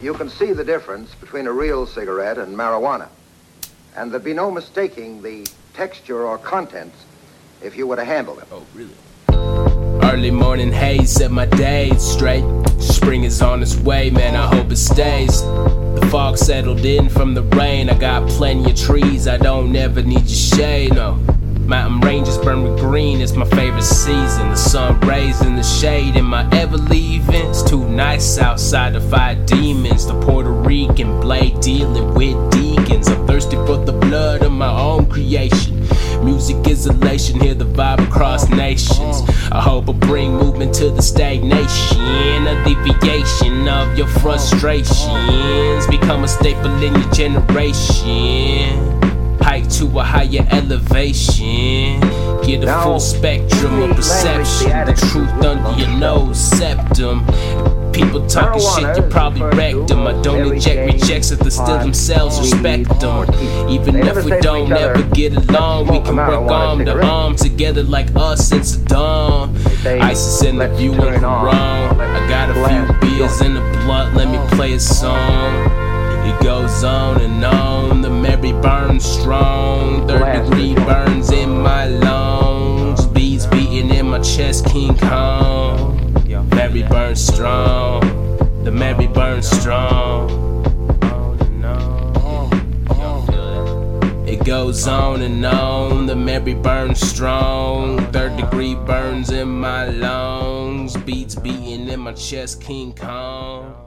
You can see the difference between a real cigarette and marijuana. And there'd be no mistaking the texture or contents if you were to handle them. Oh, really? Early morning haze set my days straight. Spring is on its way, man, I hope it stays. The fog settled in from the rain. I got plenty of trees, I don't ever need your shade, no. Mountain ranges burn with green, it's my favorite season. The sun rays in the shade, am I ever leaving? It's too nice outside to fight demons. The Puerto Rican blade dealing with deacons. I'm thirsty for the blood of my own creation. Music is elation, hear the vibe across nations. I hope I bring movement to the stagnation, alleviation of your frustrations. Become a staple in your generation hike to a higher elevation. Get a full spectrum of perception. The truth under your nose, septum. People talking shit, you probably wrecked them. I don't inject rejects if they still themselves respect them. Even if we don't ever get along, we can work arm to arm together like us and Saddam. ISIS in the view and wrong. I got a few beers in the blood, let me play a song. It goes on and on, in my lungs. Beats beating in my chest, King Kong. Mary burns strong, the Mary burns strong. It goes on and on, the Mary burns strong. Third degree burns in my lungs. Beats beating in my chest, King Kong.